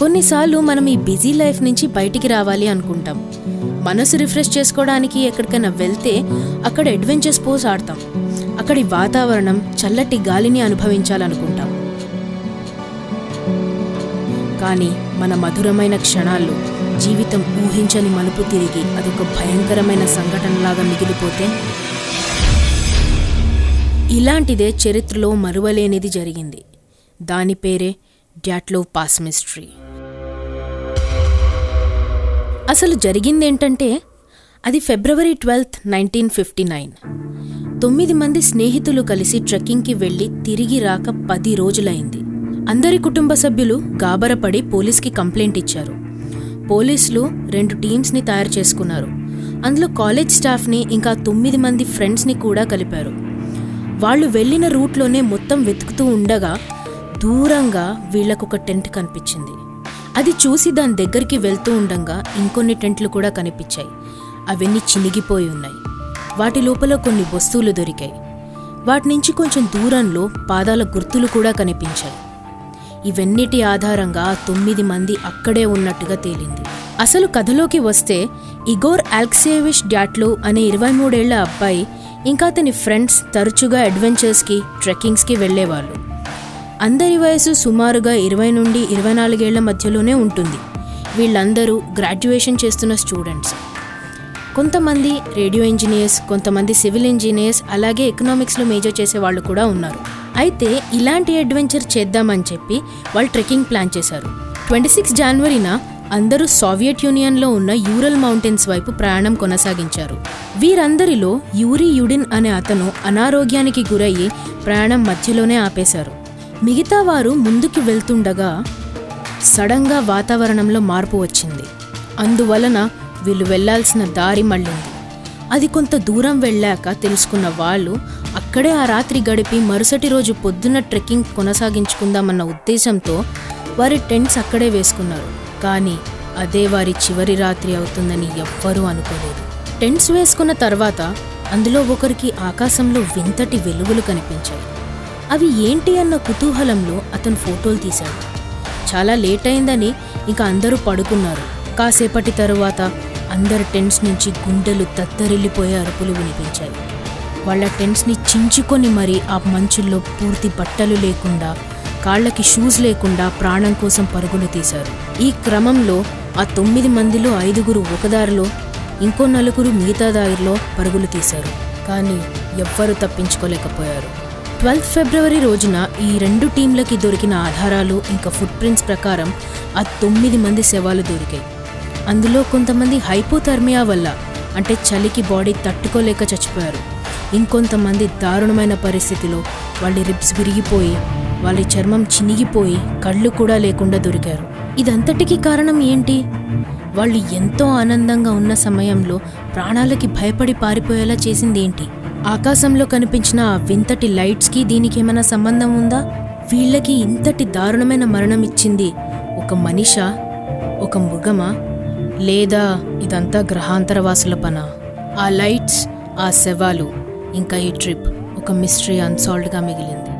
కొన్నిసార్లు మనం ఈ బిజీ లైఫ్ నుంచి బయటికి రావాలి అనుకుంటాం. మనసు రిఫ్రెష్ చేసుకోవడానికి ఎక్కడికైనా వెళ్తే అక్కడ అడ్వెంచర్ స్పోర్ట్స్ ఆడతాం. అక్కడి వాతావరణం చల్లటి గాలిని అనుభవించాలనుకుంటాం. కానీ మన మధురమైన క్షణాల్లో జీవితం ఊహించని మలుపు తిరిగి అదొక భయంకరమైన సంఘటనలాగా మిగిలిపోతే? ఇలాంటిదే చరిత్రలో మరువలేనిది జరిగింది. దాని పేరే డ్యాట్లో పాస్ మిస్ట్రీ. అసలు జరిగిందేంటంటే అది February twelfth nineteen fifty nine. తొమ్మిది మంది స్నేహితులు కలిసి ట్రెక్కింగ్కి వెళ్ళి తిరిగి రాక పది రోజులైంది. అందరి కుటుంబ సభ్యులు గాబరపడి పోలీస్కి కంప్లైంట్ ఇచ్చారు. పోలీసులు రెండు టీమ్స్ని తయారు చేసుకున్నారు. అందులో కాలేజ్ స్టాఫ్ని ఇంకా తొమ్మిది మంది ఫ్రెండ్స్ని కూడా కలిపారు. వాళ్ళు వెళ్ళిన రూట్లోనే మొత్తం వెతుకుతూ ఉండగా దూరంగా వీళ్ళకొక టెంట్ కనిపించింది. అది చూసి దాని దగ్గరికి వెళ్తూ ఉండగా ఇంకొన్ని టెంట్లు కూడా కనిపించాయి. అవన్నీ చినిగిపోయి ఉన్నాయి. వాటి లోపల కొన్ని వస్తువులు దొరికాయి. వాటి నుంచి కొంచెం దూరంలో పాదాల గుర్తులు కూడా కనిపించాయి. ఇవన్నిటి ఆధారంగా తొమ్మిది మంది అక్కడే ఉన్నట్టుగా తేలింది. అసలు కథలోకి వస్తే ఇగోర్ ఆల్క్సేవిష్ డ్యాట్లో అనే ఇరవై మూడేళ్ళ అబ్బాయి ఇంకా అతని ఫ్రెండ్స్ తరచుగా అడ్వెంచర్స్కి ట్రెక్కింగ్స్కి వెళ్ళేవాళ్ళు. అందరి వయసు సుమారుగా ఇరవై నుండి ఇరవై నాలుగేళ్ళ మధ్యలోనే ఉంటుంది. వీళ్ళందరూ గ్రాడ్యుయేషన్ చేస్తున్న స్టూడెంట్స్. కొంతమంది రేడియో ఇంజనీర్స్ కొంతమంది సివిల్ ఇంజనీర్స్ అలాగే ఎకనామిక్స్లో మేజర్ చేసే వాళ్ళు కూడా ఉన్నారు. అయితే ఇలాంటి అడ్వెంచర్ చేద్దామని చెప్పి వాళ్ళు ట్రెక్కింగ్ ప్లాన్ చేశారు. ట్వంటీ సిక్స్ జనవరిన అందరూ సోవియట్ యూనియన్లో ఉన్న యూరల్ మౌంటైన్స్ వైపు ప్రయాణం కొనసాగించారు. వీరందరిలో యూరి యుడిన్ అనే అతను అనారోగ్యానికి గురయ్యి ప్రయాణం మధ్యలోనే ఆపేశారు. మిగతా వారు ముందుకు వెళ్తుండగా సడన్గా వాతావరణంలో మార్పు వచ్చింది. అందువలన వీళ్ళు వెళ్ళాల్సిన దారి మళ్ళింది. అది కొంత దూరం వెళ్ళాక తెలుసుకున్న వాళ్ళు అక్కడే ఆ రాత్రి గడిపి మరుసటి రోజు పొద్దున్న ట్రెక్కింగ్ కొనసాగించుకుందామన్న ఉద్దేశంతో వారి టెంట్స్ అక్కడే వేసుకున్నారు. కానీ అదే వారి చివరి రాత్రి అవుతుందని ఎవ్వరూ అనుకోలేదు. టెంట్స్ వేసుకున్న తర్వాత అందులో ఒకరికి ఆకాశంలో వింతటి వెలుగులు కనిపించాయి. అవి ఏంటి అన్న కుతూహలంలో అతను ఫోటోలు తీశాడు. చాలా లేట్ అయిందని ఇంకా అందరూ పడుకున్నారు. కాసేపటి తరువాత అందరి టెంట్స్ నుంచి గుండెలు తత్తరిల్లిపోయే అరుపులు వినిపించాయి. వాళ్ళ టెంట్స్ని చించుకొని మరీ ఆ మంచుల్లో పూర్తి బట్టలు లేకుండా కాళ్ళకి షూస్ లేకుండా ప్రాణం కోసం పరుగులు తీశారు. ఈ క్రమంలో ఆ తొమ్మిది మందిలో ఐదుగురు ఒక దారిలో ఇంకో నలుగురు మిగతా దారిలో పరుగులు తీశారు. కానీ ఎవ్వరూ తప్పించుకోలేకపోయారు. ట్వెల్త్ ఫిబ్రవరి రోజున ఈ రెండు టీంలకి దొరికిన ఆధారాలు ఇంకా ఫుట్ ప్రింట్స్ ప్రకారం ఆ తొమ్మిది మంది శవాలు దొరికాయి. అందులో కొంతమంది హైపోథర్మియా వల్ల అంటే చలికి బాడీ తట్టుకోలేక చచ్చిపోయారు. ఇంకొంతమంది దారుణమైన పరిస్థితిలో వాళ్ళ రిబ్స్ విరిగిపోయి వాళ్ళ చర్మం చినిగిపోయి కళ్ళు కూడా లేకుండా దొరికారు. ఇదంతటికీ కారణం ఏంటి? వాళ్ళు ఎంతో ఆనందంగా ఉన్న సమయంలో ప్రాణాలకి భయపడి పారిపోయేలా చేసింది ఏంటి ఆకాశంలో కనిపించిన వింతటి లైట్స్కి దీనికి ఏమైనా సంబంధం ఉందా? వీళ్ళకి ఇంతటి దారుణమైన మరణం ఇచ్చింది ఒక మనిషా? ఒక మృగమా? లేదా ఇదంతా గ్రహాంతరవాసుల పన? ఆ లైట్స్ ఆ శవాలు ఇంకా ఈ ట్రిప్ ఒక మిస్టరీ అన్సాల్వ్డ్గా మిగిలింది.